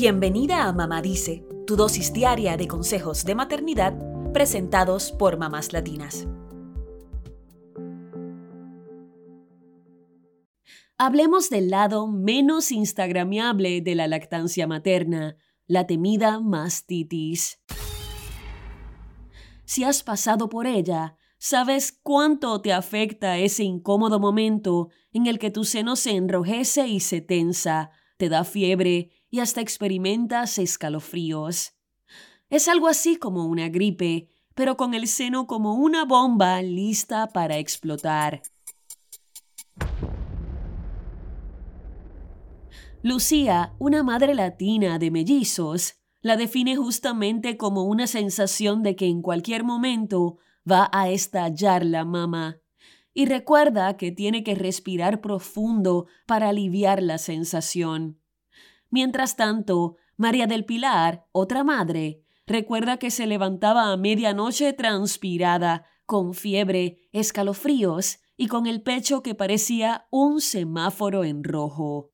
Bienvenida a Mamá Dice, tu dosis diaria de consejos de maternidad presentados por mamás latinas. Hablemos del lado menos instagramiable de la lactancia materna, la temida mastitis. Si has pasado por ella, sabes cuánto te afecta ese incómodo momento en el que tu seno se enrojece y se tensa, te da fiebre y hasta experimentas escalofríos. Es algo así como una gripe, pero con el seno como una bomba lista para explotar. Lucía, una madre latina de mellizos, la define justamente como una sensación de que en cualquier momento va a estallar la mama. Y recuerda que tiene que respirar profundo para aliviar la sensación. Mientras tanto, María del Pilar, otra madre, recuerda que se levantaba a medianoche transpirada, con fiebre, escalofríos y con el pecho que parecía un semáforo en rojo.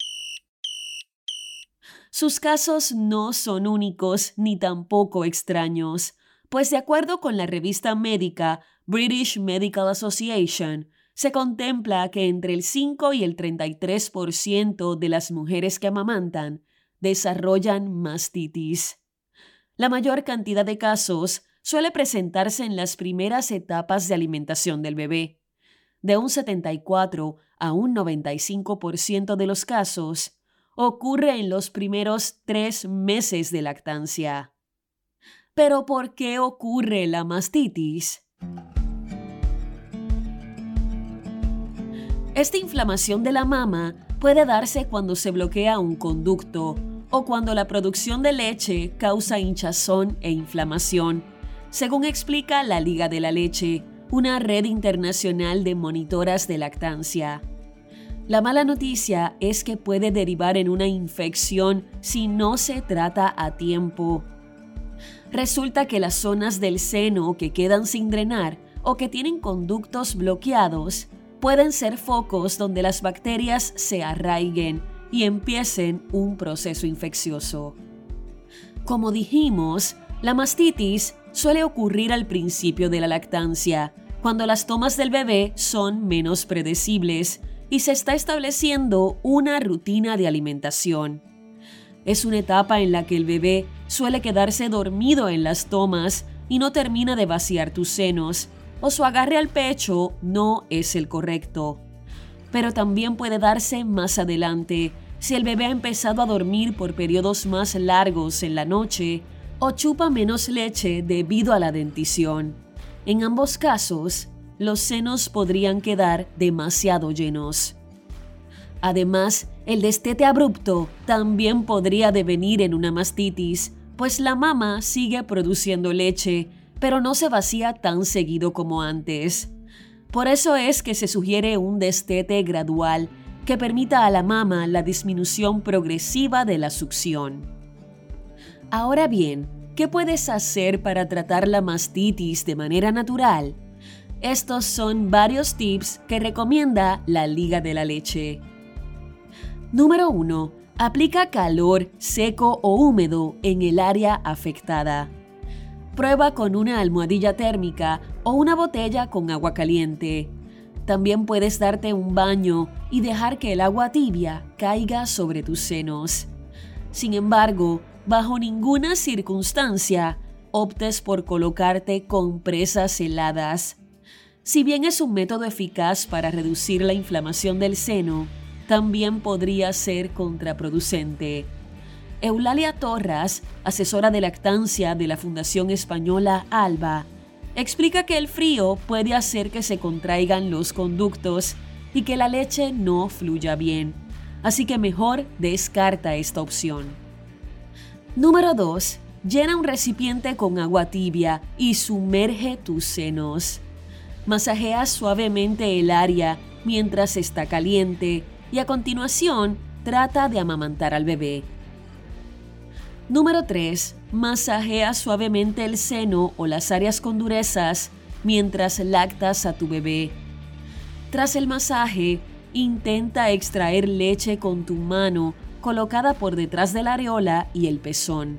Sus casos no son únicos ni tampoco extraños, pues de acuerdo con la revista médica British Medical Association, se contempla que entre el 5 y el 33% de las mujeres que amamantan desarrollan mastitis. La mayor cantidad de casos suele presentarse en las primeras etapas de alimentación del bebé. De un 74 a un 95% de los casos ocurre en los primeros tres meses de lactancia. Pero ¿por qué ocurre la mastitis? Esta inflamación de la mama puede darse cuando se bloquea un conducto o cuando la producción de leche causa hinchazón e inflamación, según explica la Liga de la Leche, una red internacional de monitoras de lactancia. La mala noticia es que puede derivar en una infección si no se trata a tiempo. Resulta que las zonas del seno que quedan sin drenar o que tienen conductos bloqueados pueden ser focos donde las bacterias se arraiguen y empiecen un proceso infeccioso. Como dijimos, la mastitis suele ocurrir al principio de la lactancia, cuando las tomas del bebé son menos predecibles y se está estableciendo una rutina de alimentación. Es una etapa en la que el bebé suele quedarse dormido en las tomas y no termina de vaciar tus senos, o su agarre al pecho no es el correcto. Pero también puede darse más adelante si el bebé ha empezado a dormir por periodos más largos en la noche o chupa menos leche debido a la dentición. En ambos casos, los senos podrían quedar demasiado llenos. Además, el destete abrupto también podría devenir en una mastitis, pues la mama sigue produciendo leche, pero no se vacía tan seguido como antes. Por eso es que se sugiere un destete gradual que permita a la mama la disminución progresiva de la succión. Ahora bien, ¿qué puedes hacer para tratar la mastitis de manera natural? Estos son varios tips que recomienda la Liga de la Leche. Número 1. Aplica calor seco o húmedo en el área afectada. Prueba con una almohadilla térmica o una botella con agua caliente. También puedes darte un baño y dejar que el agua tibia caiga sobre tus senos. Sin embargo, bajo ninguna circunstancia optes por colocarte compresas heladas. Si bien es un método eficaz para reducir la inflamación del seno, también podría ser contraproducente. Eulalia Torras, asesora de lactancia de la Fundación Española ALBA, explica que el frío puede hacer que se contraigan los conductos y que la leche no fluya bien, así que mejor descarta esta opción. Número 2. Llena un recipiente con agua tibia y sumerge tus senos. Masajea suavemente el área mientras está caliente y a continuación trata de amamantar al bebé. Número 3. Masajea suavemente el seno o las áreas con durezas mientras lactas a tu bebé. Tras el masaje, intenta extraer leche con tu mano colocada por detrás de la areola y el pezón.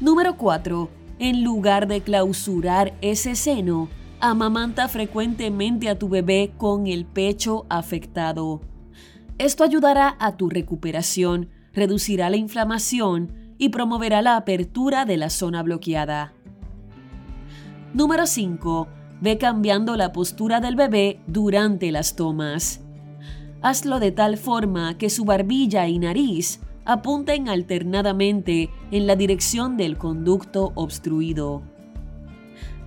Número 4. En lugar de clausurar ese seno, amamanta frecuentemente a tu bebé con el pecho afectado. Esto ayudará a tu recuperación, reducirá la inflamación y promoverá la apertura de la zona bloqueada. Número 5. Ve cambiando la postura del bebé durante las tomas. Hazlo de tal forma que su barbilla y nariz apunten alternadamente en la dirección del conducto obstruido.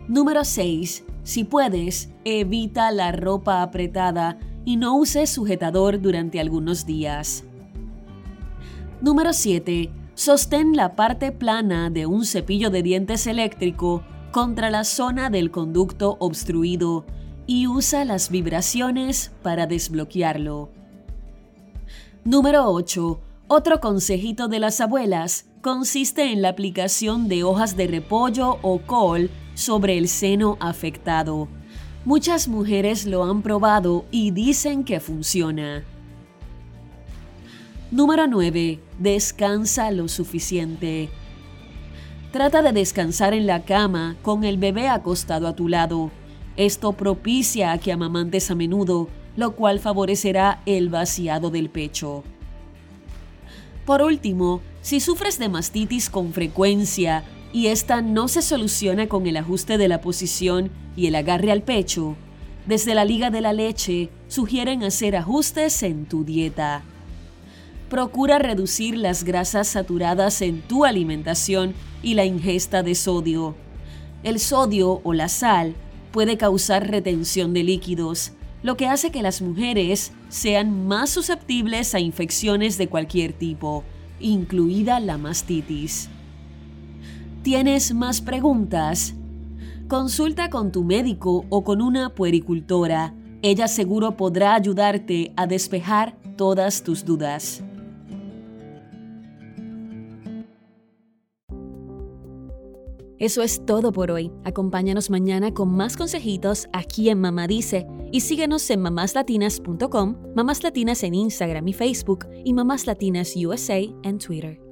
Número 6. Si puedes, evita la ropa apretada y no uses sujetador durante algunos días. Número 7. Sostén la parte plana de un cepillo de dientes eléctrico contra la zona del conducto obstruido y usa las vibraciones para desbloquearlo. Número 8. Otro consejito de las abuelas consiste en la aplicación de hojas de repollo o col sobre el seno afectado. Muchas mujeres lo han probado y dicen que funciona. Número 9. Descansa lo suficiente. Trata de descansar en la cama con el bebé acostado a tu lado. Esto propicia a que amamantes a menudo, lo cual favorecerá el vaciado del pecho. Por último, si sufres de mastitis con frecuencia y esta no se soluciona con el ajuste de la posición y el agarre al pecho, desde la Liga de la Leche sugieren hacer ajustes en tu dieta. Procura reducir las grasas saturadas en tu alimentación y la ingesta de sodio. El sodio o la sal puede causar retención de líquidos, lo que hace que las mujeres sean más susceptibles a infecciones de cualquier tipo, incluida la mastitis. ¿Tienes más preguntas? Consulta con tu médico o con una puericultora. Ella seguro podrá ayudarte a despejar todas tus dudas. Eso es todo por hoy. Acompáñanos mañana con más consejitos aquí en Mamá Dice y síguenos en mamáslatinas.com, Mamás Latinas en Instagram y Facebook y Mamás Latinas USA en Twitter.